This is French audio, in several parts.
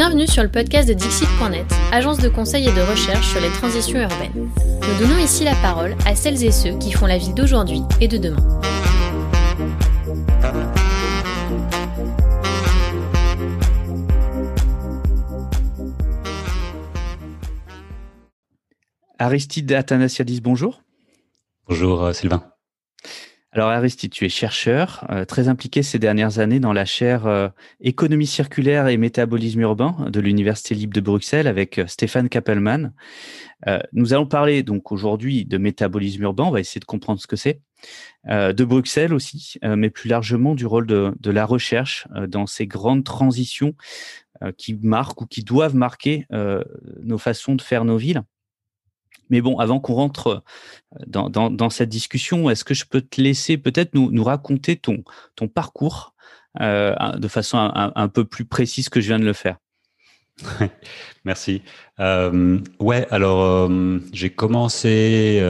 Bienvenue sur le podcast de Dixit.net, agence de conseil et de recherche sur les transitions urbaines. Nous donnons ici la parole à celles et ceux qui font la ville d'aujourd'hui et de demain. Aristide Athanasiadis, bonjour. Bonjour euh, Sylvain. Alors Aristide, tu es chercheur, euh, très impliqué ces dernières années dans la chaire euh, économie circulaire et métabolisme urbain de l'Université libre de Bruxelles avec euh, Stéphane Kappelmann. nous allons parler donc aujourd'hui de métabolisme urbain, on va essayer de comprendre ce que c'est, de Bruxelles aussi, mais plus largement du rôle de, de la recherche dans ces grandes transitions qui marquent ou qui doivent marquer nos façons de faire nos villes. Mais bon, avant qu'on rentre euh, dans, cette discussion, est-ce que je peux te laisser peut-être nous, raconter ton, parcours euh, de façon un, peu plus précise que je viens de le faire? Merci. Euh, ouais, alors j'ai commencé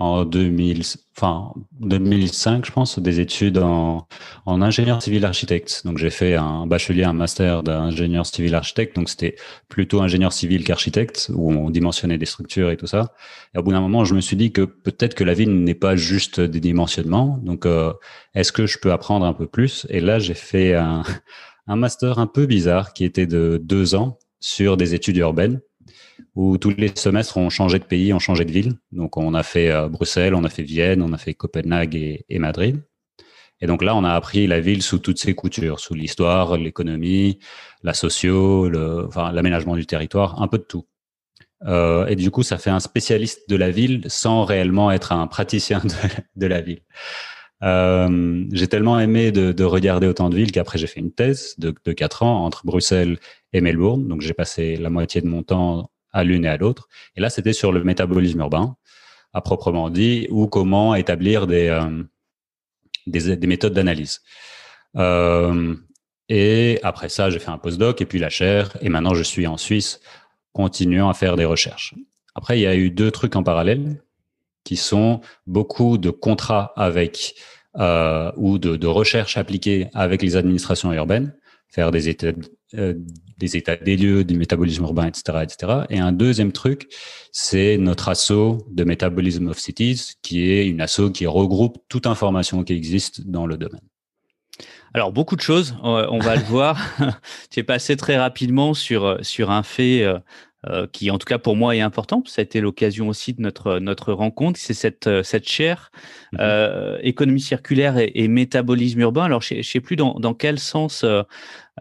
en 2000, enfin 2005, je pense, des études en, ingénieur civil architecte. Donc j'ai fait un bachelier, un master d'ingénieur civil architecte. Donc c'était plutôt ingénieur civil qu'architecte, où on dimensionnait des structures et tout ça. Et au bout d'un moment, je me suis dit que peut-être que la ville n'est pas juste des dimensionnements. Donc euh, est-ce que je peux apprendre un peu plus? Et là, j'ai fait un master un peu bizarre qui était de deux ans sur des études urbaines où tous les semestres on changeait de pays, on changeait de ville. Donc on a fait euh, Bruxelles, on a fait Vienne, on a fait Copenhague et, Madrid. Et donc là, on a appris la ville sous toutes ses coutures, sous l'histoire, l'économie, la socio, l'aménagement du territoire, un peu de tout. Euh, et du coup, ça fait un spécialiste de la ville sans réellement être un praticien de, la ville. Euh, j'ai tellement aimé de, de, regarder autant de villes qu'après j'ai fait une thèse de, de 4 ans entre Bruxelles et Melbourne. Donc j'ai passé la moitié de mon temps à l'une et à l'autre. Et là, c'était sur le métabolisme urbain, à proprement dit, ou comment établir des, euh, des, des, méthodes d'analyse. Euh, et après ça, j'ai fait un postdoc et puis la chaire. Et maintenant, je suis en Suisse, continuant à faire des recherches. Après, il y a eu deux trucs en parallèle qui sont beaucoup de contrats avec euh, ou de, de recherches appliquées avec les administrations urbaines, faire des études, euh, des états des lieux, du métabolisme urbain, etc., etc. Et un deuxième truc, c'est notre asso de Metabolism of Cities, qui est une asso qui regroupe toute information qui existe dans le domaine. Alors, beaucoup de choses, on va le voir. tu es passé très rapidement sur, sur un fait euh, euh, qui en tout cas pour moi est important. Ça a été l'occasion aussi de notre notre rencontre. C'est cette euh, cette chaire mhm. euh, économie circulaire et, métabolisme urbain. Alors je, ne sais plus dans, dans quel sens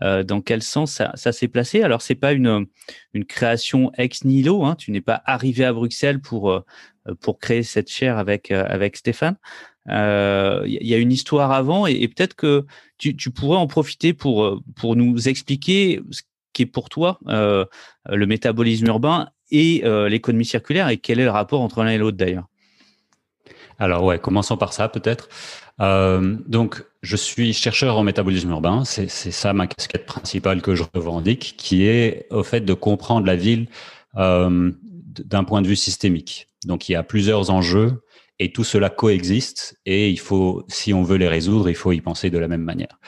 dans quel sens ça, ça s'est placé. Alors c'est pas une une création ex nihilo. Hein. Tu n'es pas arrivé à Bruxelles pour pour créer cette chaire avec avec Stéphane. Il y a une histoire avant et, et peut-être que tu, tu, pourrais en profiter pour pour nous expliquer ce qui est pour toi euh, le métabolisme urbain et euh, l'économie circulaire et quel est le rapport entre l'un et l'autre d'ailleurs? Alors ouais, commençons par ça peut-être. Euh, donc, je suis chercheur en métabolisme urbain. C'est ça ma casquette principale que je revendique, qui est au fait de comprendre la ville d'un point de vue systémique. Donc, il y a plusieurs enjeux et tout cela coexiste. Et il faut, si on veut les résoudre, il faut y penser de la même manière.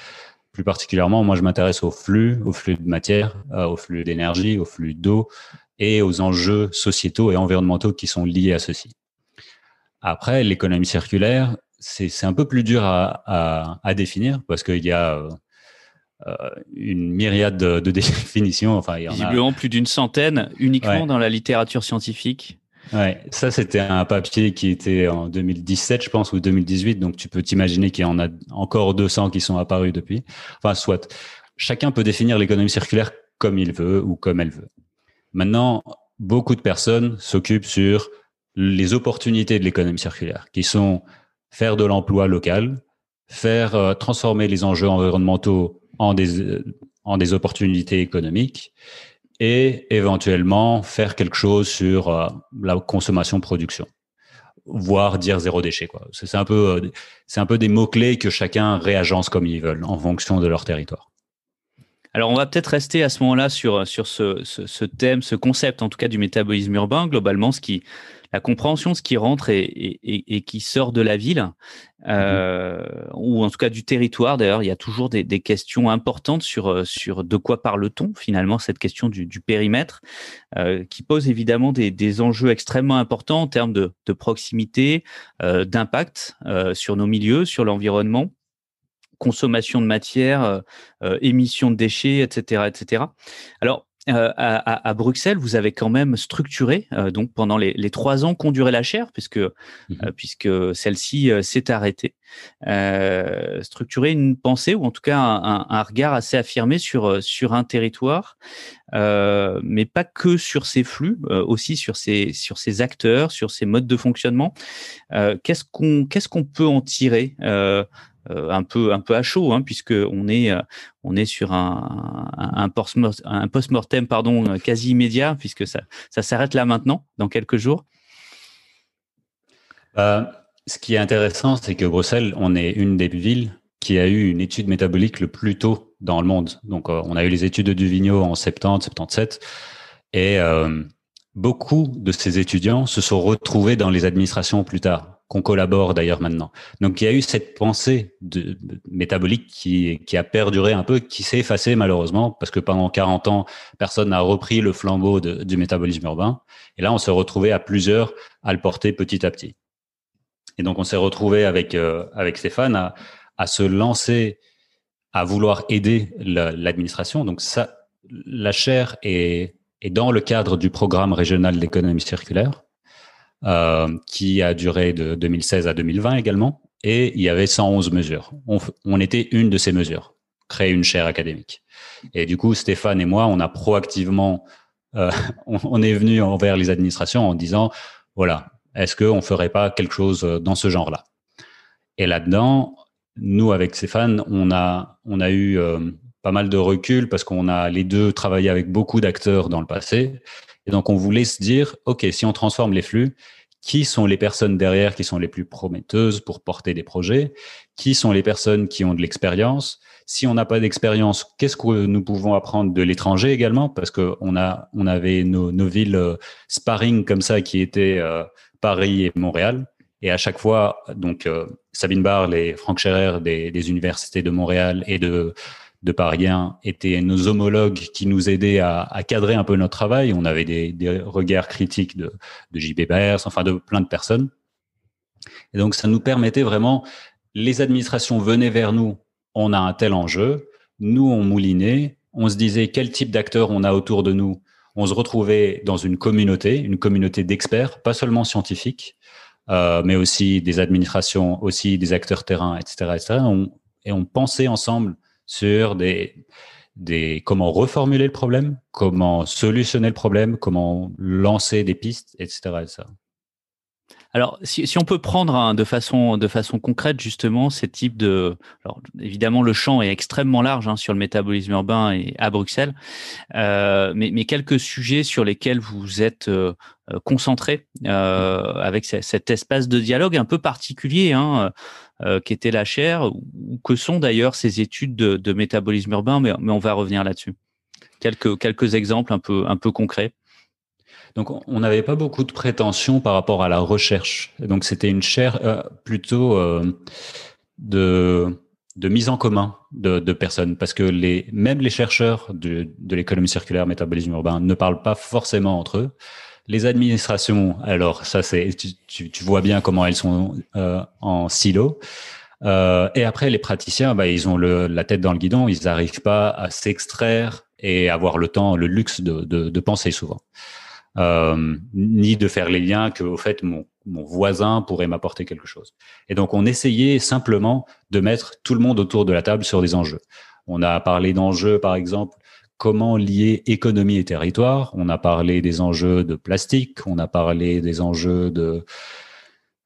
Plus particulièrement, moi, je m'intéresse au flux, au flux de matière, euh, au flux d'énergie, au flux d'eau et aux enjeux sociétaux et environnementaux qui sont liés à ceci. Après, l'économie circulaire, c'est un peu plus dur à, à, à définir parce qu'il y a euh, une myriade de, de, définitions. Enfin, il y en Visiblement plus d'une centaine uniquement dans la littérature scientifique. Ouais, ça c'était un papier qui était en 2017, je pense, ou 2018. Donc tu peux t'imaginer qu'il y en a encore 200 qui sont apparus depuis. Enfin, soit. Chacun peut définir l'économie circulaire comme il veut ou comme elle veut. Maintenant, beaucoup de personnes s'occupent sur les opportunités de l'économie circulaire, qui sont faire de l'emploi local, faire euh, transformer les enjeux environnementaux en des, euh, en des opportunités économiques et éventuellement faire quelque chose sur euh, la consommation-production, voire dire zéro déchet. Quoi. C'est un peu, euh, c'est un peu des mots clés que chacun réagence comme ils veulent en fonction de leur territoire. Alors, on va peut-être rester à ce moment-là sur, sur ce, ce, ce, thème, ce concept, en tout cas, du métabolisme urbain. Globalement, ce qui, la compréhension de ce qui rentre et, et, et qui sort de la ville, euh, ou en tout cas du territoire. D'ailleurs, il y a toujours des, des questions importantes sur, sur de quoi parle-t-on finalement, cette question du, du périmètre, euh, qui pose évidemment des, des, enjeux extrêmement importants en termes de, de proximité, euh, d'impact euh, sur nos milieux, sur l'environnement consommation de matière, euh, euh, émission de déchets, etc., etc. Alors, euh, à, à, Bruxelles, vous avez quand même structuré, euh, donc pendant les, les, trois ans qu'ont duré la chaire, puisque, mmh euh, puisque celle-ci s'est arrêtée, structuré une pensée ou en tout cas un, un regard assez affirmé sur, sur un territoire, mais pas que sur ses flux, aussi sur ses, sur ses acteurs, sur ses modes de fonctionnement. qu'est-ce qu'on qu'est-ce qu'on peut en tirer un peu un peu à chaud, hein, puisque on est euh, on est sur un post-mortem pardon euh, quasi immédiat, puisque ça ça s'arrête là maintenant dans quelques jours. ce qui est intéressant, c'est que Bruxelles, on est une des villes qui a eu une étude métabolique le plus tôt dans le monde. Donc, on a eu les études de Duvigneau en 70, 77, et beaucoup de ces étudiants se sont retrouvés dans les administrations plus tard qu'on collabore d'ailleurs maintenant. Donc il y a eu cette pensée métabolique qui, a perduré un peu, qui s'est effacée malheureusement, parce que pendant 40 ans, personne n'a repris le flambeau du métabolisme urbain. Et là, on s'est retrouvé à plusieurs à le porter petit à petit. Et donc on s'est retrouvé avec, euh, avec Stéphane à, se lancer, à vouloir aider l'administration. donc ça, la chaire est dans le cadre du programme régional d'économie circulaire euh, qui a duré de 2016 à 2020 également. Et il y avait 111 mesures. On, était une de ces mesures, créer une chaire académique. Et du coup, Stéphane et moi, on a proactivement, euh, on, est venu envers les administrations en disant, voilà, est-ce qu'on ferait pas quelque chose dans ce genre-là? Et là-dedans, nous, avec Stéphane, on a, on a eu euh, pas mal de recul parce qu'on a les deux travaillé avec beaucoup d'acteurs dans le passé. Et donc, on voulait se dire, OK, si on transforme les flux, qui sont les personnes derrière qui sont les plus prometteuses pour porter des projets? Qui sont les personnes qui ont de l'expérience? Si on n'a pas d'expérience, qu'est-ce que nous pouvons apprendre de l'étranger également? Parce qu'on a, on avait nos, nos villes euh, sparring comme ça qui étaient euh, Paris et Montréal. Et à chaque fois, donc euh, Sabine Barle et Franck Scherer des, des universités de Montréal et de de Paris étaient nos homologues qui nous aidaient à, cadrer un peu notre travail. On avait des, regards critiques de, de JB enfin de plein de personnes. Et donc, ça nous permettait vraiment, les administrations venaient vers nous, on a un tel enjeu, nous, on moulinait, on se disait quel type d'acteurs on a autour de nous. On se retrouvait dans une communauté, une communauté d'experts, pas seulement scientifiques, euh, mais aussi des administrations, aussi des acteurs terrain, etc. et on pensait ensemble sur des, comment reformuler le problème, comment solutionner le problème, comment lancer des pistes, etc. etc. Alors, si, on peut prendre de, façon, de façon concrète justement ces types de... Évidemment, le champ est extrêmement large hein, sur le métabolisme urbain et à Bruxelles, euh, mais, mais, quelques sujets sur lesquels vous êtes euh, euh concentré euh, avec cet espace de dialogue un peu particulier hein, euh, qui était la chaire, ou que sont d'ailleurs ces études de, métabolisme urbain, mais, on va revenir là-dessus. Quelques, quelques exemples un peu, un peu concrets. Donc, on n'avait pas beaucoup de prétentions par rapport à la recherche. Donc, c'était une chaire euh, plutôt euh, de, de mise en commun de, de, personnes, parce que les, même les chercheurs de, de l'économie circulaire, métabolisme urbain, ne parlent pas forcément entre eux. Les administrations, alors ça, c'est tu, tu, vois bien comment elles sont euh, en silo. Euh, et après, les praticiens, bah, ils ont le, la tête dans le guidon, ils n'arrivent pas à s'extraire et avoir le temps, le luxe de, de, de penser souvent euh, ni de faire les liens que au fait mon, mon voisin pourrait m'apporter quelque chose. Et donc on essayait simplement de mettre tout le monde autour de la table sur des enjeux. On a parlé d'enjeux par exemple comment lier économie et territoire. On a parlé des enjeux de plastique. On a parlé des enjeux de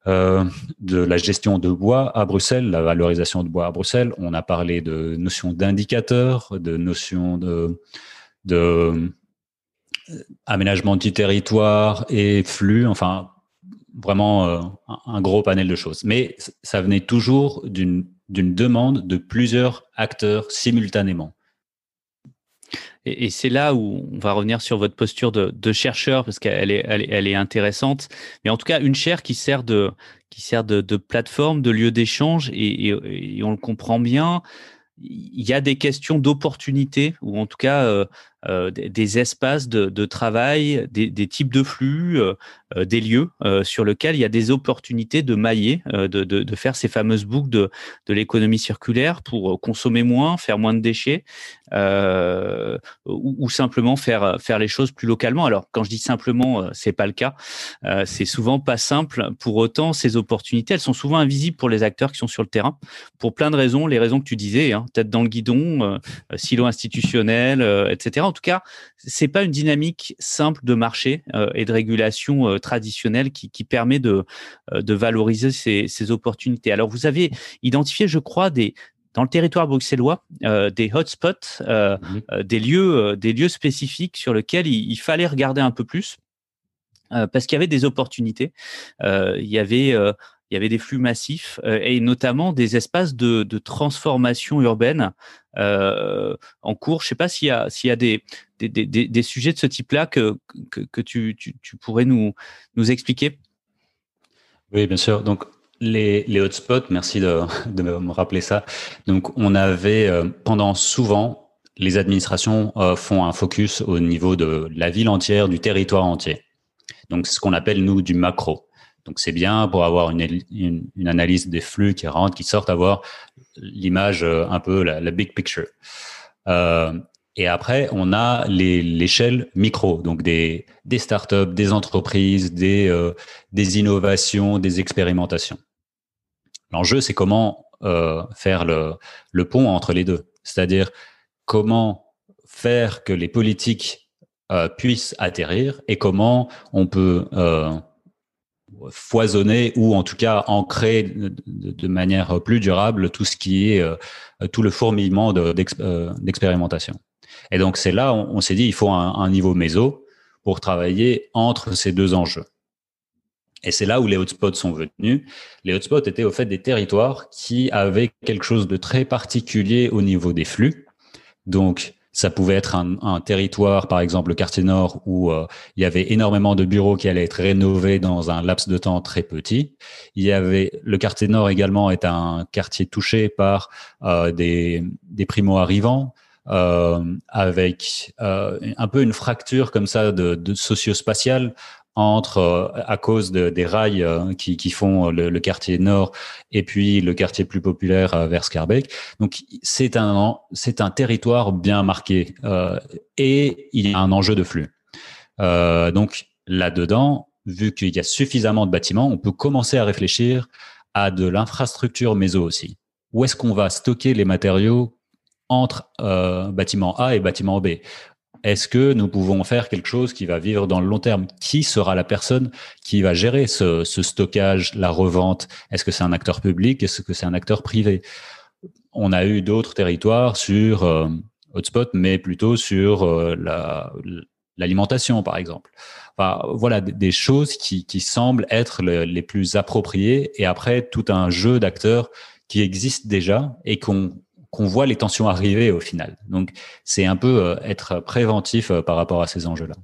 euh, de la gestion de bois à Bruxelles, la valorisation de bois à Bruxelles. On a parlé de notions d'indicateurs, de notions de, de aménagement du territoire et flux, enfin vraiment euh, un gros panel de choses. Mais ça venait toujours d'une demande de plusieurs acteurs simultanément. Et, c'est là où on va revenir sur votre posture de, chercheur parce qu'elle est, intéressante. Mais en tout cas, une chaire qui sert de, qui sert de, plateforme, de lieu d'échange, et, on le comprend bien. Il y a des questions d'opportunité, ou en tout cas euh, euh, des, espaces de, travail, des, types de flux, euh, euh, des lieux sur lesquels il y a des opportunités de mailler, de, faire ces fameuses boucles de, l'économie circulaire pour consommer moins, faire moins de déchets, ou, simplement faire faire les choses plus localement. Alors quand je dis simplement, c'est pas le cas. c'est souvent pas simple. Pour autant, ces opportunités, elles sont souvent invisibles pour les acteurs qui sont sur le terrain, pour plein de raisons. Les raisons que tu disais, hein, tête dans le guidon, silo institutionnel, etc tout cas, c'est pas une dynamique simple de marché euh, et de régulation euh, traditionnelle qui, permet de, euh, de valoriser ces, opportunités. Alors, vous avez identifié, je crois, des, dans le territoire bruxellois des hotspots, mmh des lieux, des lieux spécifiques sur lesquels il, fallait regarder un peu plus. parce qu'il y avait des opportunités. il y avait il y avait des flux massifs euh, et notamment des espaces de, transformation urbaine euh, en cours. Je ne sais pas s'il y a, des, sujets de ce type-là que, tu, pourrais nous, nous expliquer. Oui, bien sûr. Donc, les, les hotspots, merci de, me rappeler ça. Donc, on avait euh, pendant souvent, les administrations font un focus au niveau de la ville entière, du territoire entier. Donc, ce qu'on appelle, nous, du macro. Donc c'est bien pour avoir une, une, analyse des flux qui rentrent, qui sortent, avoir l'image euh, un peu la, big picture. Euh, et après, on a l'échelle micro, donc des, des startups, des entreprises, des, euh, des innovations, des expérimentations. L'enjeu, c'est comment euh, faire le, le pont entre les deux, c'est-à-dire comment faire que les politiques euh, puissent atterrir et comment on peut euh, foisonner ou en tout cas ancrer de, manière plus durable tout ce qui est euh, tout le fourmillement euh, d'expérimentation. Et donc c'est là on, s'est dit il faut un, niveau méso pour travailler entre ces deux enjeux. Et c'est là où les hotspots sont venus. Les hotspots étaient au fait des territoires qui avaient quelque chose de très particulier au niveau des flux. Donc ça pouvait être un, territoire, par exemple le quartier nord, où euh, il y avait énormément de bureaux qui allaient être rénovés dans un laps de temps très petit. Il y avait le quartier nord également est un quartier touché par euh, des, des primo-arrivants. Euh, avec un peu une fracture comme ça de, de socio-spatiale entre, euh, à cause de, des rails euh, qui, qui, font le, quartier nord et puis le quartier plus populaire euh, vers Scarbeck. Donc c'est un, c'est un territoire bien marqué et il y a un enjeu de flux. donc là-dedans, vu qu'il y a suffisamment de bâtiments, on peut commencer à réfléchir à de l'infrastructure méso aussi. Où est-ce qu'on va stocker les matériaux entre euh, bâtiment A et bâtiment B? Est-ce que nous pouvons faire quelque chose qui va vivre dans le long terme? Qui sera la personne qui va gérer ce, stockage, la revente? Est-ce que c'est un acteur public? Est-ce que c'est un acteur privé? On a eu d'autres territoires sur euh, hotspot, mais plutôt sur euh, l'alimentation, par exemple. voilà des, choses qui, semblent être les plus appropriées. Et après, tout un jeu d'acteurs qui existent déjà et qu'on qu'on voit les tensions arriver au final. Donc, c'est un peu euh, être préventif euh, par rapport à ces enjeux-là.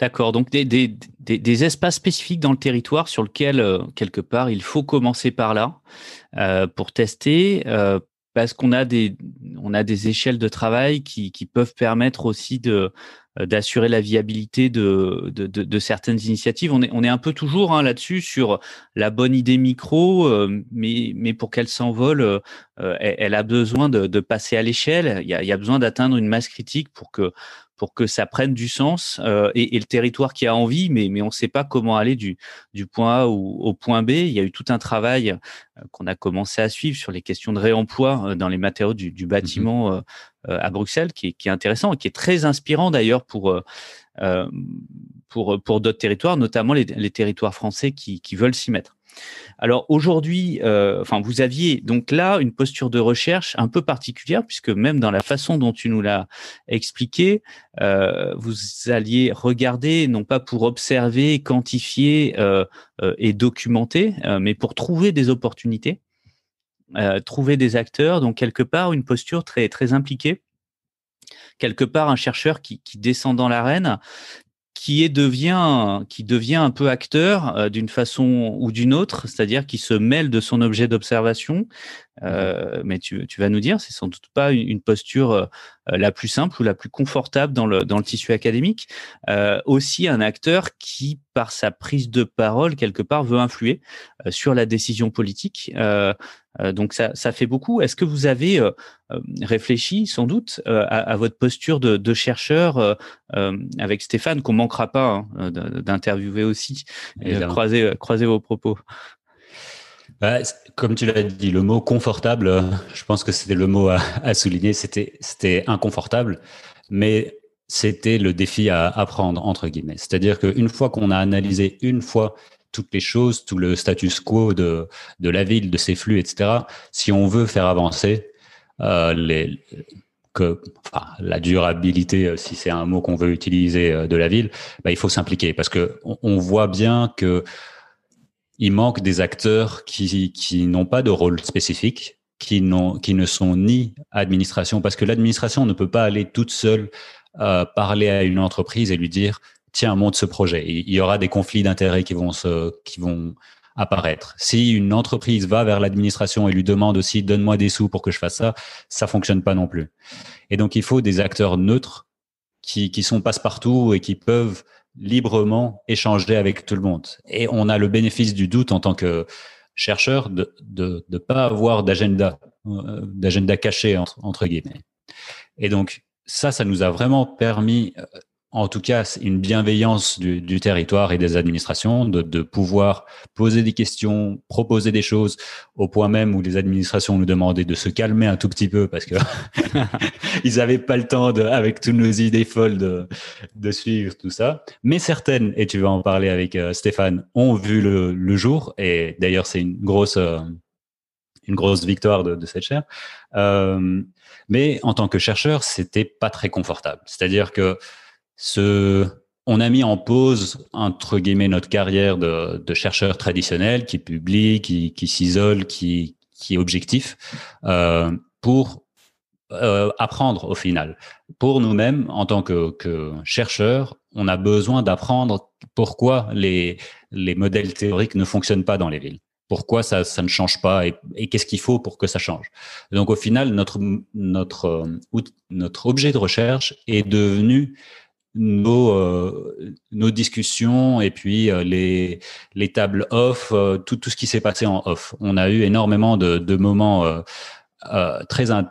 D'accord, donc des, espaces spécifiques dans le territoire sur lesquels, euh, quelque part, il faut commencer par là pour tester, parce qu'on a des, on a des échelles de travail qui, qui peuvent permettre aussi de, d'assurer la viabilité de, de, certaines initiatives. On est, on est un peu toujours hein, là-dessus sur la bonne idée micro, euh, mais, mais pour qu'elle s'envole, euh, elle, a besoin de, passer à l'échelle. Il y a besoin d'atteindre une masse critique pour que pour que ça prenne du sens euh, et, le territoire qui a envie, mais, mais on ne sait pas comment aller du, du point A au, point B. Il y a eu tout un travail euh, qu'on a commencé à suivre sur les questions de réemploi euh, dans les matériaux du, du bâtiment mmh à Bruxelles, qui est, qui est, intéressant et qui est très inspirant d'ailleurs pour, pour, pour d'autres territoires, notamment les, les territoires français qui, qui veulent s'y mettre. Alors aujourd'hui, euh, vous aviez donc là une posture de recherche un peu particulière puisque même dans la façon dont tu nous l'as expliqué, euh, vous alliez regarder non pas pour observer, quantifier euh, et documenter, mais pour trouver des opportunités, trouver des acteurs. Donc quelque part une posture très très impliquée quelque part un chercheur qui descend dans l'arène qui est devient qui devient un peu acteur euh, d'une façon ou d'une autre, c'est-à-dire qui se mêle de son objet d'observation. Euh, mais tu, tu, vas nous dire, c'est sans doute pas une, posture euh, la plus simple ou la plus confortable dans le dans le tissu académique. Euh, aussi un acteur qui, par sa prise de parole quelque part, veut influer sur la décision politique. Euh, donc ça, ça fait beaucoup. Est-ce que vous avez euh, euh, réfléchi sans doute à, à, votre posture de, de chercheur avec Stéphane, qu'on manquera pas hein, d'interviewer aussi et de croiser, croiser vos propos? Bah, Comme tu l'as dit, le mot confortable, je pense que c'était le mot à, à souligner. C'était, c'était inconfortable, mais c'était le défi à apprendre entre guillemets. C'est-à-dire qu'une fois qu'on a analysé une fois toutes les choses, tout le status quo de, de la ville, de ses flux, etc. Si on veut faire avancer euh, la durabilité, euh, si c'est un mot qu'on veut utiliser euh, de la ville, bah, il faut s'impliquer parce que on, voit bien que il manque des acteurs qui, qui n'ont pas de rôle spécifique, qui, qui ne sont ni administration, parce que l'administration ne peut pas aller toute seule parler à une entreprise et lui dire tiens, monte ce projet. Il y aura des conflits d'intérêts qui vont se, qui vont apparaître. Si une entreprise va vers l'administration et lui demande aussi donne-moi des sous pour que je fasse ça, ça fonctionne pas non plus. Et donc il faut des acteurs neutres qui, qui sont passe-partout et qui peuvent librement échanger avec tout le monde. Et on a le bénéfice du doute en tant que chercheur de de, de pas avoir d'agenda euh, d'agenda caché entre, entre guillemets. Et donc ça, ça nous a vraiment permis euh, en tout cas une bienveillance du, du, territoire et des administrations, de, de, pouvoir poser des questions, proposer des choses, au point même où les administrations nous demandaient de se calmer un tout petit peu parce que ils n'avaient pas le temps, de, avec toutes nos idées folles, de, de, suivre tout ça. Mais certaines, et tu vas en parler avec euh, Stéphane, ont vu le, le jour. Et d'ailleurs, c'est une grosse euh, une grosse victoire de, de cette chaire. Euh, mais en tant que chercheur, c'était pas très confortable. C'est-à-dire que on a mis en pause, entre guillemets, notre carrière de, chercheur traditionnel qui publie, qui, s'isole, qui, qui est objectif, euh, pour euh, apprendre au final. Pour nous-mêmes, en tant que, que chercheurs, on a besoin d'apprendre pourquoi les, les modèles théoriques ne fonctionnent pas dans les villes. Pourquoi ça, ça ne change pas et, et qu'est-ce qu'il faut pour que ça change. Donc au final, notre, notre, euh, notre objet de recherche est devenu nos, euh, nos discussions et puis euh, les, les tables off, euh, tout, tout ce qui s'est passé en off. On a eu énormément de, de moments très, in,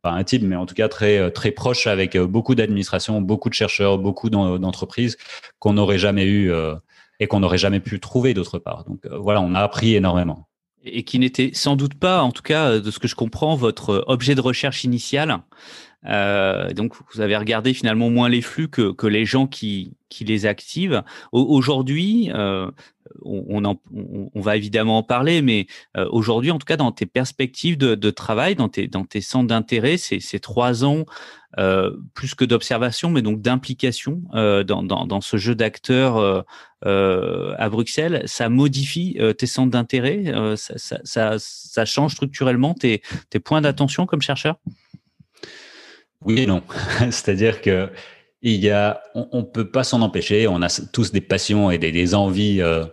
pas intimes, mais en tout cas très, très proches avec beaucoup d'administrations, beaucoup de chercheurs, beaucoup d'entreprises qu'on n'aurait jamais eu et qu'on n'aurait jamais pu trouver d'autre part. Donc voilà, on a appris énormément. Et qui n'était sans doute pas, en tout cas de ce que je comprends, votre objet de recherche initial. Euh, donc, vous avez regardé finalement moins les flux que, que les gens qui, qui les activent. Aujourd'hui, euh, on, on, on, va évidemment en parler, mais euh, aujourd'hui, en tout cas, dans tes perspectives de, de travail, dans tes, dans tes centres d'intérêt, ces, ces trois ans, euh, plus que d'observation, mais donc d'implication euh, dans, dans, dans, ce jeu d'acteurs euh, à Bruxelles, ça modifie tes centres d'intérêt, ça, ça, ça, ça, change structurellement tes, tes points d'attention comme chercheur? Oui et non. C'est-à-dire que il y a, on, on peut pas s'en empêcher. On a tous des passions et des, envies euh,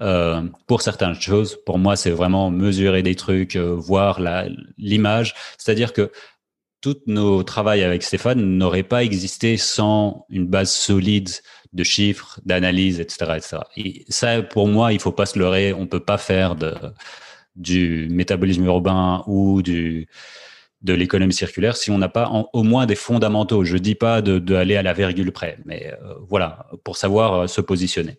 euh, pour certaines choses. Pour moi, c'est vraiment mesurer des trucs, euh, voir l'image. C'est-à-dire que tout nos travail avec Stéphane n'aurait pas existé sans une base solide de chiffres, d'analyse, etc., etc. Et ça, pour moi, il faut pas se leurrer. On peut pas faire du métabolisme urbain ou du de l'économie circulaire si on n'a pas au moins des fondamentaux. Je dis pas de, de à la virgule près, mais euh, voilà, pour savoir euh, se positionner.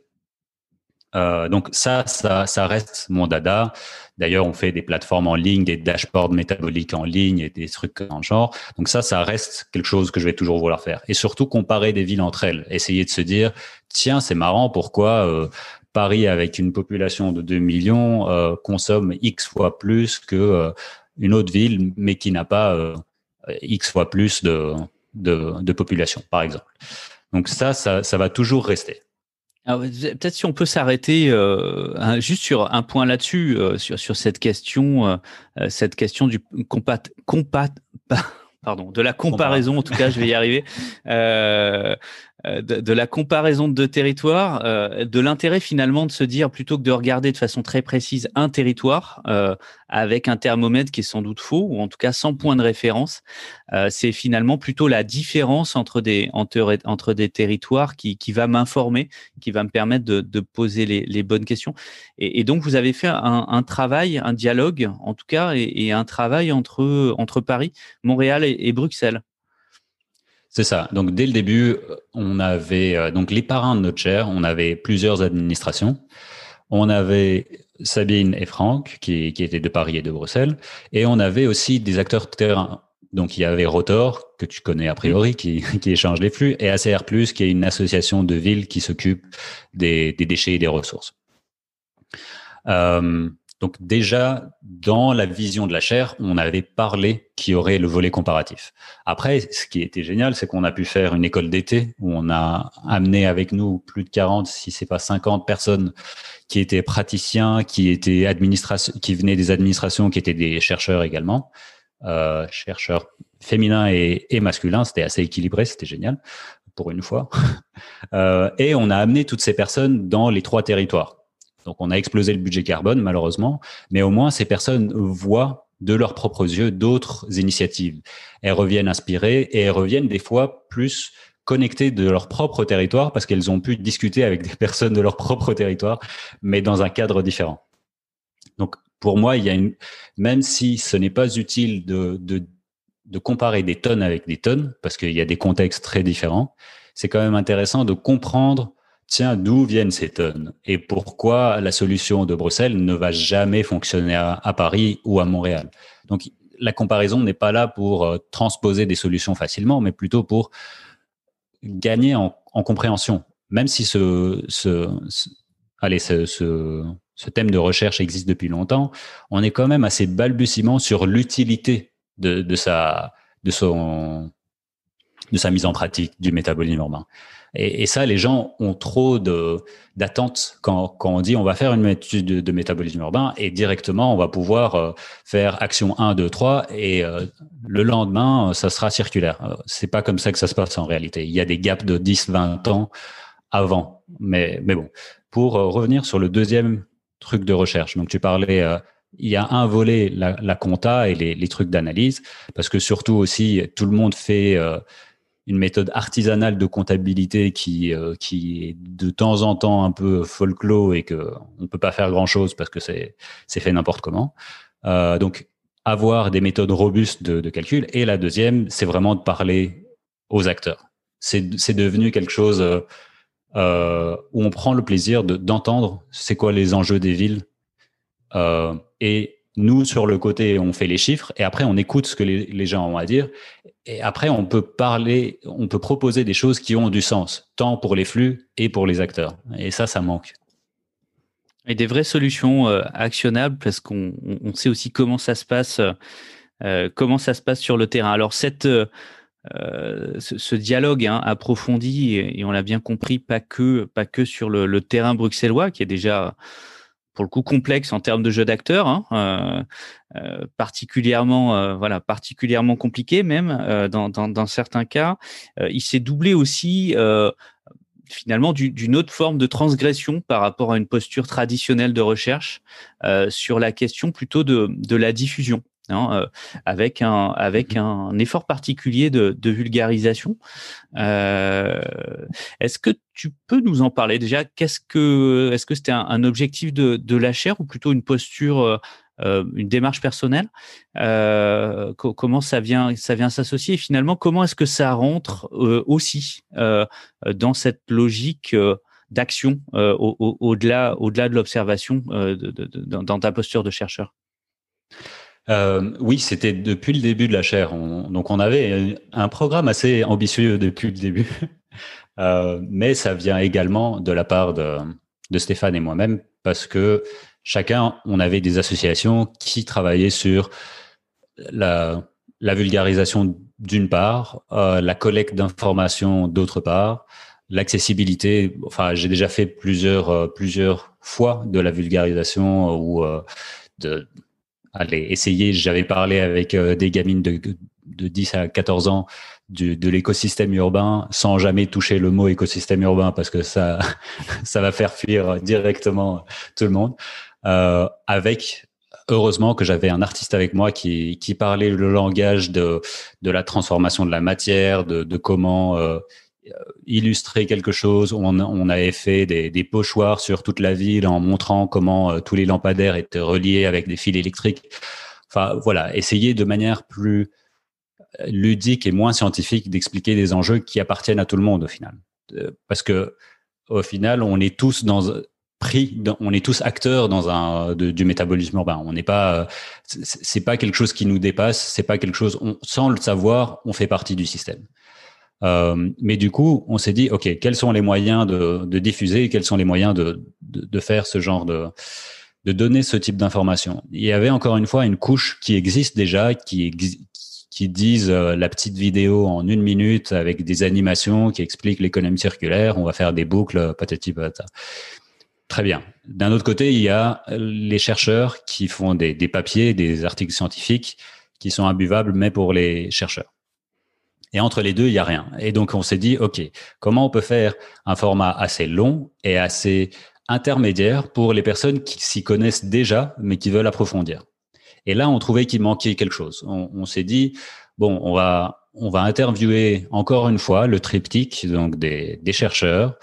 Euh, donc ça, ça, ça reste mon dada. D'ailleurs, on fait des plateformes en ligne, des dashboards métaboliques en ligne et des trucs en genre. Donc ça, ça reste quelque chose que je vais toujours vouloir faire. Et surtout comparer des villes entre elles. Essayer de se dire, tiens, c'est marrant, pourquoi Paris, avec une population de 2 millions, consomme X fois plus que une autre ville, mais qui n'a pas euh, X fois plus de, population, par exemple. Donc ça, ça, va toujours rester. Peut-être si on peut s'arrêter euh, juste sur un point là-dessus, euh, sur, sur cette question, cette question du compat, compat, pardon, de la comparaison, en tout cas, je vais y arriver. Euh, de, la comparaison de deux territoires, euh, de l'intérêt finalement de se dire plutôt que de regarder de façon très précise un territoire euh, avec un thermomètre qui est sans doute faux ou en tout cas sans point de référence, c'est finalement plutôt la différence entre des entre, entre des territoires qui, qui va m'informer, qui va me permettre de, de poser les, les, bonnes questions. Et, et, donc vous avez fait un, un, travail, un dialogue en tout cas, et, et, un travail entre entre Paris, Montréal et, et Bruxelles. C'est ça. Donc dès le début, on avait euh, donc les parrains de notre chaire, on avait plusieurs administrations. On avait Sabine et Franck qui, qui étaient de Paris et de Bruxelles, et on avait aussi des acteurs de terrain. Donc il y avait Rotor que tu connais a priori qui, qui échange les flux et ACR qui est une association de villes qui s'occupe des, des, déchets et des ressources. Euh, donc déjà, dans la vision de la chaire, on avait parlé qu'il y aurait le volet comparatif. Après, ce qui était génial, c'est qu'on a pu faire une école d'été où on a amené avec nous plus de 40, si c'est pas 50 personnes qui étaient praticiens, qui étaient administration, qui venaient des administrations, qui étaient des chercheurs également, euh, chercheurs féminins et, masculins. C'était assez équilibré, c'était génial pour une fois. Euh, et on a amené toutes ces personnes dans les trois territoires. Donc on a explosé le budget carbone malheureusement, mais au moins ces personnes voient de leurs propres yeux d'autres initiatives. Elles reviennent inspirées et elles reviennent des fois plus connectées de leur propre territoire parce qu'elles ont pu discuter avec des personnes de leur propre territoire, mais dans un cadre différent. Donc pour moi, il y a même si ce n'est pas utile de, de comparer des tonnes avec des tonnes, parce qu'il y a des contextes très différents, c'est quand même intéressant de comprendre tiens, d'où viennent ces tonnes? Et pourquoi la solution de Bruxelles ne va jamais fonctionner à, Paris ou à Montréal? Donc, la comparaison n'est pas là pour euh, transposer des solutions facilement, mais plutôt pour gagner en, compréhension. Même si ce, allez, ce, thème de recherche existe depuis longtemps, on est quand même assez balbutiement sur l'utilité de, sa, de, son, de sa mise en pratique du métabolisme urbain. Et, ça, les gens ont trop d'attentes quand, quand on dit on va faire une étude de, métabolisme urbain et directement on va pouvoir euh, faire action 1, 2, 3 et euh, le lendemain, ça sera circulaire. Euh, c'est pas comme ça que ça se passe en réalité. Il y a des gaps de 10, 20 ans avant. Mais, mais bon, pour revenir sur le deuxième truc de recherche. Donc tu parlais il y a un volet, la, compta et les trucs d'analyse, parce que surtout aussi, tout le monde fait une méthode artisanale de comptabilité qui, euh, qui est de temps en temps un peu folklore et que on peut pas faire grand chose parce que c'est, fait n'importe comment. Euh, donc, avoir des méthodes robustes de, calcul. Et la deuxième, c'est vraiment de parler aux acteurs. C'est, devenu quelque chose euh, où on prend le plaisir de, d'entendre c'est quoi les enjeux des villes et nous, sur le côté, on fait les chiffres et après, on écoute ce que les, gens ont à dire. Et après, on peut parler, on peut proposer des choses qui ont du sens, tant pour les flux et pour les acteurs. Et ça, ça manque. Et des vraies solutions euh, actionnables parce qu'on on sait aussi comment ça se passe, euh, comment ça se passe sur le terrain. Alors cette euh, ce, dialogue hein, approfondi et, on l'a bien compris, pas que pas que sur le, terrain bruxellois qui est déjà pour le coup complexe en termes de jeu d'acteurs, hein, euh, euh, particulièrement euh, voilà particulièrement compliqué même dans, dans, dans, certains cas. il s'est doublé aussi finalement d'une autre forme de transgression par rapport à une posture traditionnelle de recherche sur la question plutôt de, de la diffusion. Hein, euh, avec un avec mmh un effort particulier de, de vulgarisation. Euh, est-ce que tu peux nous en parler déjà? Qu'est-ce que est-ce que c'était un, un, objectif de, de la chaire ou plutôt une posture euh, une démarche personnelle? Euh, Comment ça vient, ça vient s'associer? Finalement, comment est-ce que ça rentre euh, aussi dans cette logique d'action au-delà, au, delà de l'observation dans ta posture de chercheur? Euh, oui, c'était depuis le début de la chaire. donc on avait un programme assez ambitieux depuis le début, euh, mais ça vient également de la part de, Stéphane et moi-même parce que chacun, on avait des associations qui travaillaient sur la, la vulgarisation d'une part, euh, la collecte d'informations d'autre part, l'accessibilité. Enfin, j'ai déjà fait plusieurs euh, plusieurs fois de la vulgarisation ou euh, de allez, essayer. J'avais parlé avec euh, des gamines de, de 10 à 14 ans de l'écosystème urbain sans jamais toucher le mot écosystème urbain parce que ça, ça va faire fuir directement tout le monde. Euh, avec heureusement que j'avais un artiste avec moi qui, qui parlait le langage de, de la transformation de la matière, de, de comment euh, illustrer quelque chose. On, on avait fait des, pochoirs sur toute la ville en montrant comment euh, tous les lampadaires étaient reliés avec des fils électriques. Enfin voilà, essayer de manière plus ludique et moins scientifique d'expliquer des enjeux qui appartiennent à tout le monde au final. Euh, parce que au final, on est tous dans pris, on est tous acteurs dans un du métabolisme urbain. On n'est pas, c'est pas quelque chose qui nous dépasse, c'est pas quelque chose. On, sans le savoir, on fait partie du système. Euh, mais du coup, on s'est dit, ok, quels sont les moyens de, de diffuser, quels sont les moyens de, faire ce genre de de donner ce type d'information. Il y avait encore une fois une couche qui existe déjà, qui, qui disent euh, la petite vidéo en une minute avec des animations qui expliquent l'économie circulaire, on va faire des boucles, patati patata. Très bien. D'un autre côté, il y a les chercheurs qui font des, des, papiers, des articles scientifiques qui sont imbuvables, mais pour les chercheurs. Et entre les deux, il y a rien. Et donc, on s'est dit, OK, comment on peut faire un format assez long et assez intermédiaire pour les personnes qui s'y connaissent déjà, mais qui veulent approfondir et là, on trouvait qu'il manquait quelque chose. On, on s'est dit, bon, on va, on va interviewer encore une fois le triptyque, donc des, des chercheurs,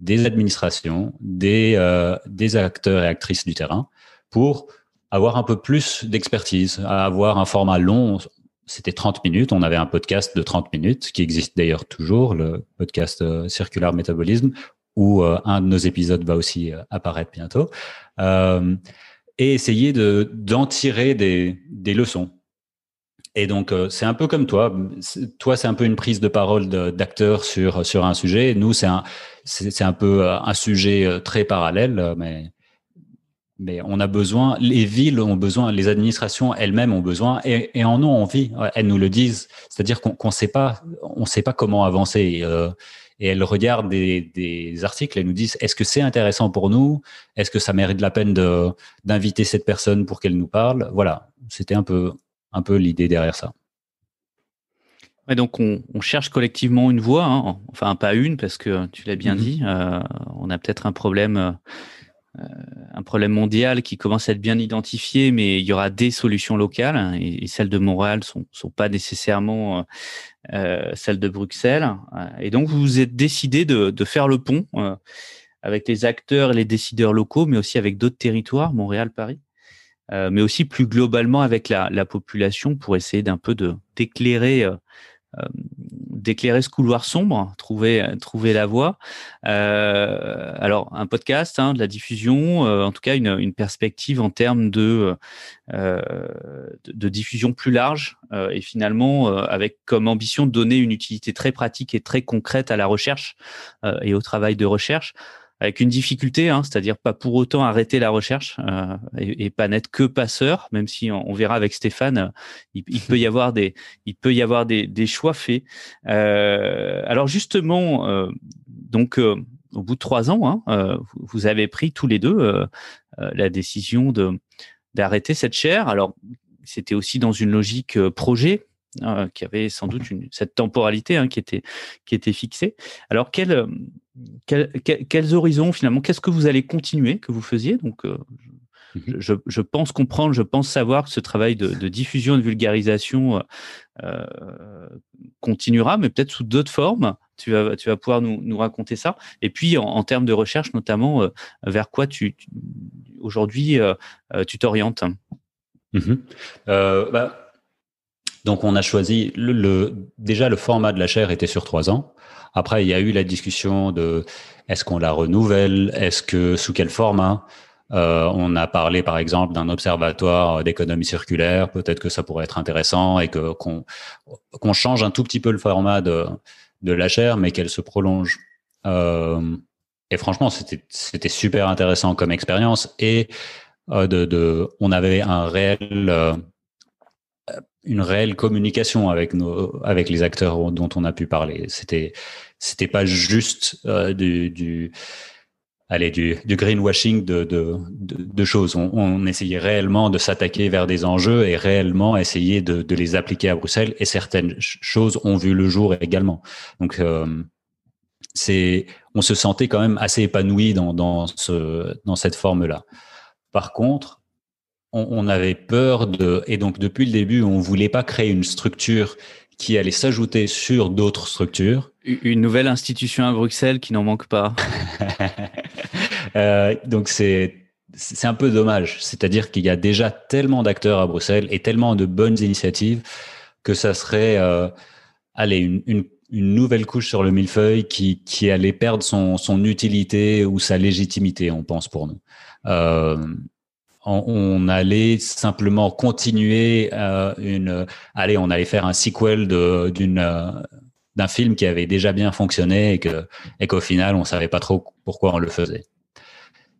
des administrations, des, euh, des acteurs et actrices du terrain, pour avoir un peu plus d'expertise, avoir un format long. C'était 30 minutes. On avait un podcast de 30 minutes qui existe d'ailleurs toujours, le podcast euh, Circular Métabolisme, où euh, un de nos épisodes va aussi euh, apparaître bientôt. Et essayer de d'en tirer des, des leçons. Et donc c'est un peu comme toi. Toi c'est un peu une prise de parole d'acteur sur sur un sujet. Nous c'est un c'est un peu un sujet très parallèle, mais mais on a besoin. Les villes ont besoin, les administrations elles-mêmes ont besoin et, et en ont envie. Elles nous le disent. C'est-à-dire qu'on qu'on sait pas on sait pas comment avancer. Euh, et elles regardent des, des articles et nous disent est-ce que c'est intéressant pour nous? Est-ce que ça mérite la peine d'inviter cette personne pour qu'elle nous parle? Voilà, c'était un peu un peu l'idée derrière ça. Ouais, donc on, on, cherche collectivement une voie, hein. enfin pas une parce que tu l'as bien mm -hmm. dit, euh, on a peut-être un problème euh, un problème mondial qui commence à être bien identifié, mais il y aura des solutions locales hein, et, celles de Montréal sont sont pas nécessairement euh, euh, celles de Bruxelles. Et donc vous vous êtes décidé de, faire le pont euh, avec les acteurs et les décideurs locaux, mais aussi avec d'autres territoires, Montréal, Paris, euh, mais aussi plus globalement avec la, la population pour essayer d'un peu de d'éclairer euh, d'éclairer ce couloir sombre, trouver la voie. Euh, alors un podcast, hein, de la diffusion, euh, en tout cas une, perspective en termes de, euh, diffusion plus large et finalement avec comme ambition de donner une utilité très pratique et très concrète à la recherche et au travail de recherche avec une difficulté, hein, c'est-à-dire pas pour autant arrêter la recherche euh, et, pas n'être que passeur, même si on, verra avec Stéphane, euh, il, peut y avoir des, choix faits. Euh, alors justement, donc au bout de trois ans, hein, vous avez pris tous les deux la décision de d'arrêter cette chaire. Alors c'était aussi dans une logique projet. qui avait sans doute cette temporalité hein, qui était qui était fixée. Alors quelle quel, quel, quels horizons finalement Qu'est-ce que vous allez continuer que vous faisiez? Donc, euh, mhm. je, je, pense comprendre, je pense savoir que ce travail de, de diffusion, de vulgarisation euh, continuera, mais peut-être sous d'autres formes. Tu vas, tu vas pouvoir nous, nous raconter ça. Et puis, en, en termes de recherche, notamment, euh, vers quoi tu, tu aujourd'hui euh, tu t'orientes? Mmh. bah, Donc, on a choisi le, le, déjà le format de la chaire était sur trois ans. Après, il y a eu la discussion de est-ce qu'on la renouvelle, est-ce que sous quel format? Euh, on a parlé par exemple d'un observatoire d'économie circulaire. Peut-être que ça pourrait être intéressant et que qu'on change un tout petit peu le format de de la chaire, mais qu'elle se prolonge. Euh, et franchement, c'était c'était super intéressant comme expérience et euh, de, de on avait un réel euh, une réelle communication avec nos avec les acteurs dont on a pu parler. C'était c'était pas juste euh, du, du allez, du, du greenwashing de, de, de, choses. On, essayait réellement de s'attaquer vers des enjeux et réellement essayer de, de, les appliquer à Bruxelles. Et certaines choses ont vu le jour également. Donc, euh, c'est, on se sentait quand même assez épanoui dans, dans, ce, dans cette forme-là. Par contre, on, on, avait peur de, et donc depuis le début, on voulait pas créer une structure qui allait s'ajouter sur d'autres structures. Une nouvelle institution à Bruxelles qui n'en manque pas. euh, donc c'est c'est un peu dommage. C'est-à-dire qu'il y a déjà tellement d'acteurs à Bruxelles et tellement de bonnes initiatives que ça serait, euh, allez, une, une, une, nouvelle couche sur le millefeuille qui, qui allait perdre son, son utilité ou sa légitimité, on pense pour nous. Euh, on, allait simplement continuer euh, une, allez, on allait faire un sequel d'une euh, d'un film qui avait déjà bien fonctionné et que et qu'au final on savait pas trop pourquoi on le faisait.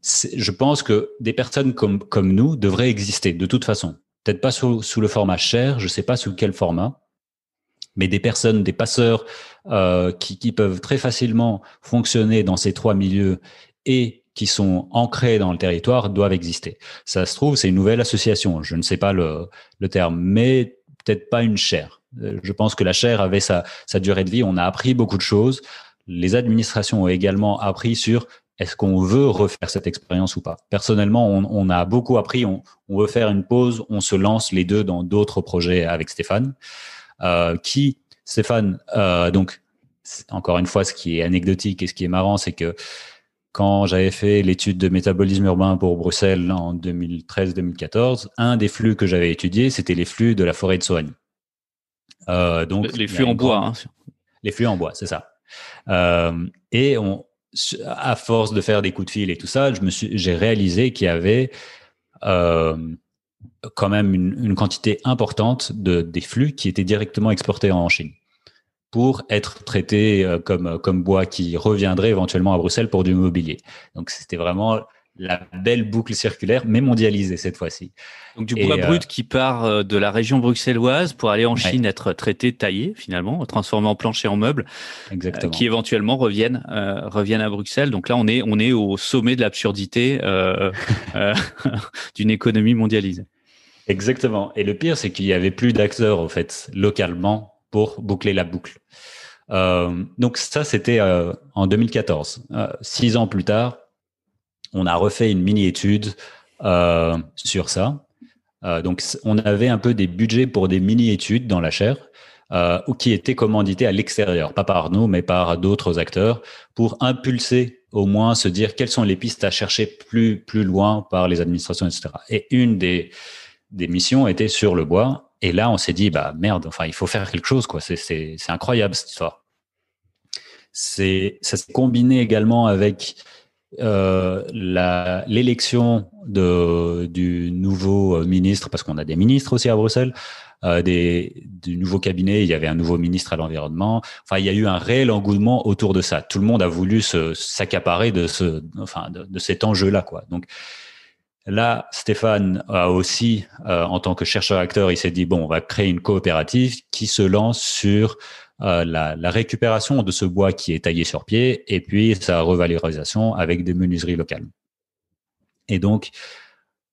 Je pense que des personnes comme comme nous devraient exister de toute façon. Peut-être pas sous, sous le format cher, je sais pas sous quel format, mais des personnes, des passeurs euh, qui, qui peuvent très facilement fonctionner dans ces trois milieux et qui sont ancrés dans le territoire doivent exister. Ça se trouve, c'est une nouvelle association. Je ne sais pas le, le terme, mais peut-être pas une chaire. Euh, je pense que la chaire avait sa, sa durée de vie. On a appris beaucoup de choses. Les administrations ont également appris sur est-ce qu'on veut refaire cette expérience ou pas. Personnellement, on, on a beaucoup appris. On, on, veut faire une pause. On se lance les deux dans d'autres projets avec Stéphane, euh, qui Stéphane, euh, donc encore une fois, ce qui est anecdotique et ce qui est marrant, c'est que quand j'avais fait l'étude de métabolisme urbain pour Bruxelles en 2013-2014, un des flux que j'avais étudié, c'était les flux de la forêt de Soigne. Euh, donc les flux en bois. Hein. Les flux en bois, c'est ça. Euh, et on, à force de faire des coups de fil et tout ça, j'ai réalisé qu'il y avait euh, quand même une, une, quantité importante de des flux qui étaient directement exportés en Chine pour être traité euh, comme, comme bois qui reviendrait éventuellement à Bruxelles pour du mobilier. Donc c'était vraiment la belle boucle circulaire, mais mondialisée cette fois-ci. Donc du bois brut euh, qui part euh, de la région bruxelloise pour aller en Chine être traité, taillé finalement, transformé en plancher en meubles, Exactement. qui éventuellement reviennent reviennent à Bruxelles. Donc là on est on est au sommet de l'absurdité d'une économie mondialisée. Exactement. Et le pire c'est qu'il y avait plus d'acteurs en fait localement pour boucler la boucle. Euh, donc ça, c'était euh, en 2014. Euh, six ans plus tard, on a refait une mini-étude sur ça. Donc on avait un peu des budgets pour des mini-études dans la chaire ou qui étaient commandités à l'extérieur, pas par nous, mais par d'autres acteurs, pour impulser au moins se dire quelles sont les pistes à chercher plus plus loin par les administrations, etc. Et une des des missions était sur le bois et là, on s'est dit, bah merde, enfin, il faut faire quelque chose, quoi. C'est incroyable cette histoire. C'est ça s'est combiné également avec euh, l'élection du nouveau euh, ministre, parce qu'on a des ministres aussi à Bruxelles, euh, des, du nouveau cabinet. Il y avait un nouveau ministre à l'environnement. Enfin, il y a eu un réel engouement autour de ça. Tout le monde a voulu s'accaparer de ce, enfin, de cet enjeu-là, quoi. Donc, Là, Stéphane a aussi, euh, en tant que chercheur-acteur, il s'est dit, bon, on va créer une coopérative qui se lance sur euh, la, récupération de ce bois qui est taillé sur pied et puis sa revalorisation avec des menuiseries locales. Et donc,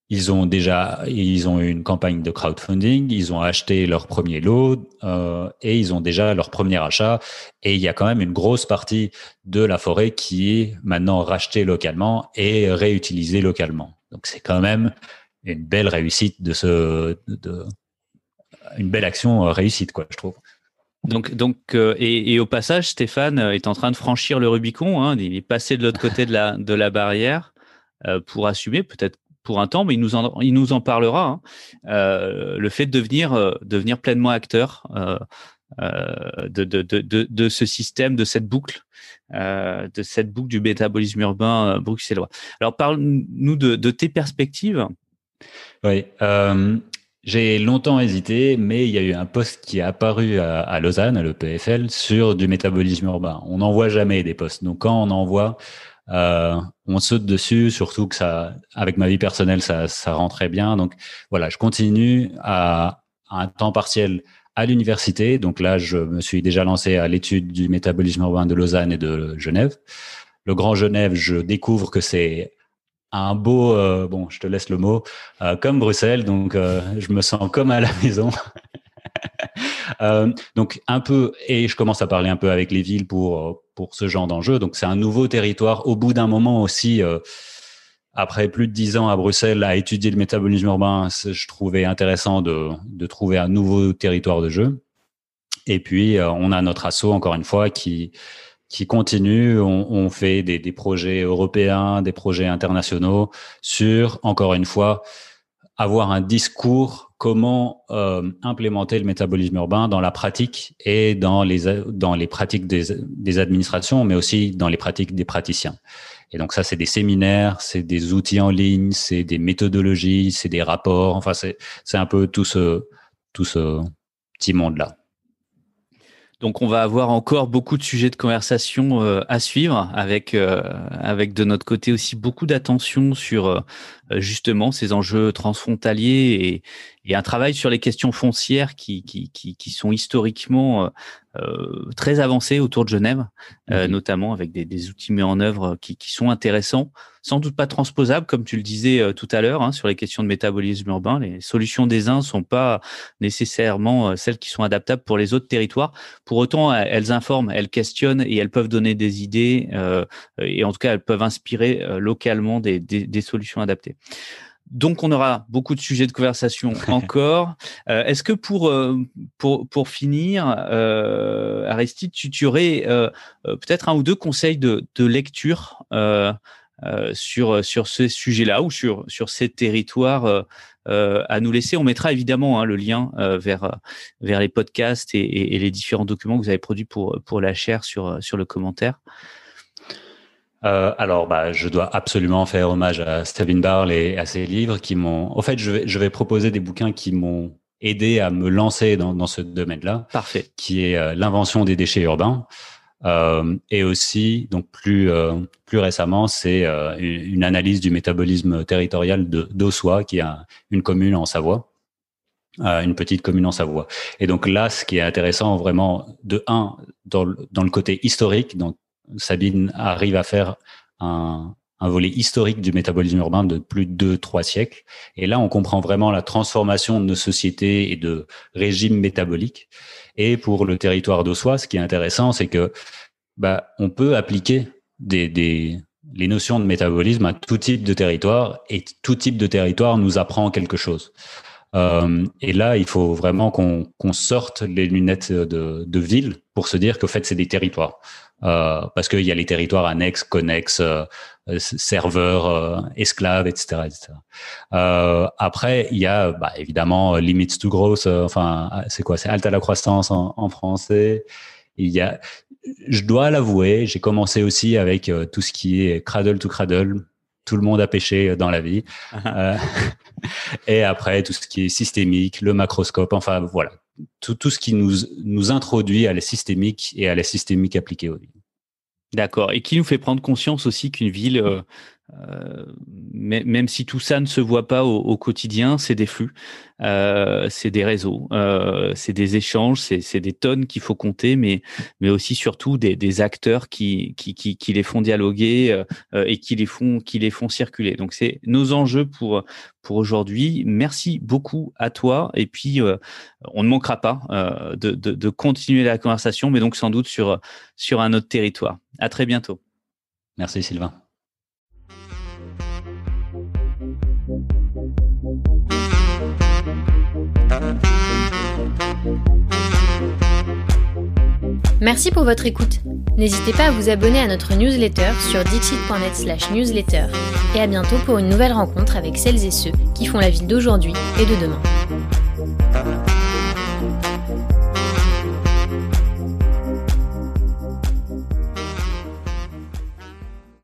ils ont déjà, ils ont eu une campagne de crowdfunding, ils ont acheté leur premier lot euh, et ils ont déjà leur premier achat. Et il y a quand même une grosse partie de la forêt qui est maintenant rachetée localement et réutilisée localement. Donc c'est quand même une belle réussite de ce, de, une belle action euh, réussite, quoi, je trouve. Donc, donc euh, et, et, au passage, Stéphane euh, est en train de franchir le Rubicon. Hein, il est passé de l'autre côté de la, de la barrière euh, pour assumer, peut-être pour un temps, mais il nous en, il nous en parlera. Hein, euh, le fait de devenir, devenir pleinement acteur de, de, de, de, ce système, de cette boucle euh, de cette boucle du métabolisme urbain euh, bruxellois. Alors parle-nous de, tes perspectives. Oui, euh, j'ai longtemps hésité, mais il y a eu un poste qui est apparu à, Lausanne, à l'EPFL, sur du métabolisme urbain. On n'en voit jamais des postes. Donc quand on en voit, on saute dessus, surtout que ça, avec ma vie personnelle, ça, ça rentrait bien. Donc voilà, je continue à un temps partiel à l'université. Donc là, je me suis déjà lancé à l'étude du métabolisme urbain de Lausanne et de Genève. le Grand Genève, je découvre que c'est un beau, bon, je te laisse le mot, comme Bruxelles, donc je me sens comme à la maison. donc un peu, et je commence à parler un peu avec les villes pour pour ce genre d'enjeu. Donc c'est un nouveau territoire. Au bout d'un moment aussi, après plus de dix ans à Bruxelles à étudier le métabolisme urbain, je trouvais intéressant de, de trouver un nouveau territoire de jeu. Et puis, euh, on a notre assaut, encore une fois, qui, qui continue. On, fait des, des, projets européens, des projets internationaux sur, encore une fois, avoir un discours comment euh, implémenter le métabolisme urbain dans la pratique et dans les, dans les pratiques des, des administrations, mais aussi dans les pratiques des praticiens. Et donc ça, c'est des séminaires, c'est des outils en ligne, c'est des méthodologies, c'est des rapports. Enfin, c'est un peu tout ce tout ce petit monde là. Donc on va avoir encore beaucoup de sujets de conversation euh, à suivre avec euh, avec de notre côté aussi beaucoup d'attention sur euh, justement ces enjeux transfrontaliers et, un travail sur les questions foncières qui qui, qui, qui sont historiquement euh, très avancé autour de Genève, euh, mhm. notamment avec des, des, outils mis en œuvre qui, qui, sont intéressants, sans doute pas transposables, comme tu le disais euh, tout à l'heure, hein, sur les questions de métabolisme urbain. Les solutions des uns sont pas nécessairement celles qui sont adaptables pour les autres territoires. Pour autant, elles informent, elles questionnent et elles peuvent donner des idées, et en tout cas, elles peuvent inspirer localement des, des, des solutions adaptées. Donc, on aura beaucoup de sujets de conversation encore. Euh, Est-ce que pour, euh, pour, pour finir, euh, Aristide, tu, tu aurais euh, peut-être un ou deux conseils de, de lecture sur, sur ce sujet-là ou sur, sur ces territoires à nous laisser? On mettra évidemment hein, le lien vers, vers les podcasts et, et, et, les différents documents que vous avez produits pour, pour la chaire sur, sur le commentaire. Euh, alors, bah, je dois absolument faire hommage à Stephen Barl et à ses livres qui m'ont. En fait, je vais, je vais proposer des bouquins qui m'ont aidé à me lancer dans, dans ce domaine-là. Parfait. Qui est euh, l'invention des déchets urbains. Euh, et aussi, donc plus euh, plus récemment, c'est euh, une analyse du métabolisme territorial de d'Ossois, qui est une commune en Savoie, une petite commune en Savoie. Et donc là, ce qui est intéressant vraiment, de un, dans le, dans le côté historique, donc Sabine arrive à faire un, volet historique du métabolisme urbain de plus de deux, trois siècles. Et là, on comprend vraiment la transformation de nos sociétés et de régimes métaboliques. Et pour le territoire d'Ossois, ce qui est intéressant, c'est que bah, on peut appliquer des, des, les notions de métabolisme à tout type de territoire et tout type de territoire nous apprend quelque chose. Euh, et là, il faut vraiment qu'on qu'on sorte les lunettes de, de ville pour se dire qu'au fait, c'est des territoires. Euh, parce qu'il y a les territoires annexes, connexes, euh, serveurs, euh, esclaves, etc. etc. Après, il y a bah, évidemment limits to growth, enfin, c'est quoi C'est halte à la croissance en, en, français. Il y a, je dois l'avouer, j'ai commencé aussi avec tout ce qui est cradle to cradle. Tout le monde a pêché dans la vie. Ah. et après, tout ce qui est systémique, le macroscope, enfin voilà, tout, tout, ce qui nous, nous introduit à la systémique et à la systémique appliquée aux villes. D'accord. Et qui nous fait prendre conscience aussi qu'une ville, euh, euh, même si tout ça ne se voit pas au, au quotidien, c'est des flux, euh, c'est des réseaux, euh, c'est des échanges, c'est des tonnes qu'il faut compter, mais, mais aussi surtout des, des acteurs qui, qui, qui, qui, les font dialoguer euh, euh, et qui les font, qui les font circuler. Donc c'est nos enjeux pour, pour aujourd'hui. Merci beaucoup à toi. Et puis, on ne manquera pas de, de, de continuer la conversation, mais donc sans doute sur, sur un autre territoire. À très bientôt. Merci Sylvain. Merci pour votre écoute. N'hésitez pas à vous abonner à notre newsletter sur dixit.net slash newsletter et à bientôt pour une nouvelle rencontre avec celles et ceux qui font la ville d'aujourd'hui et de demain.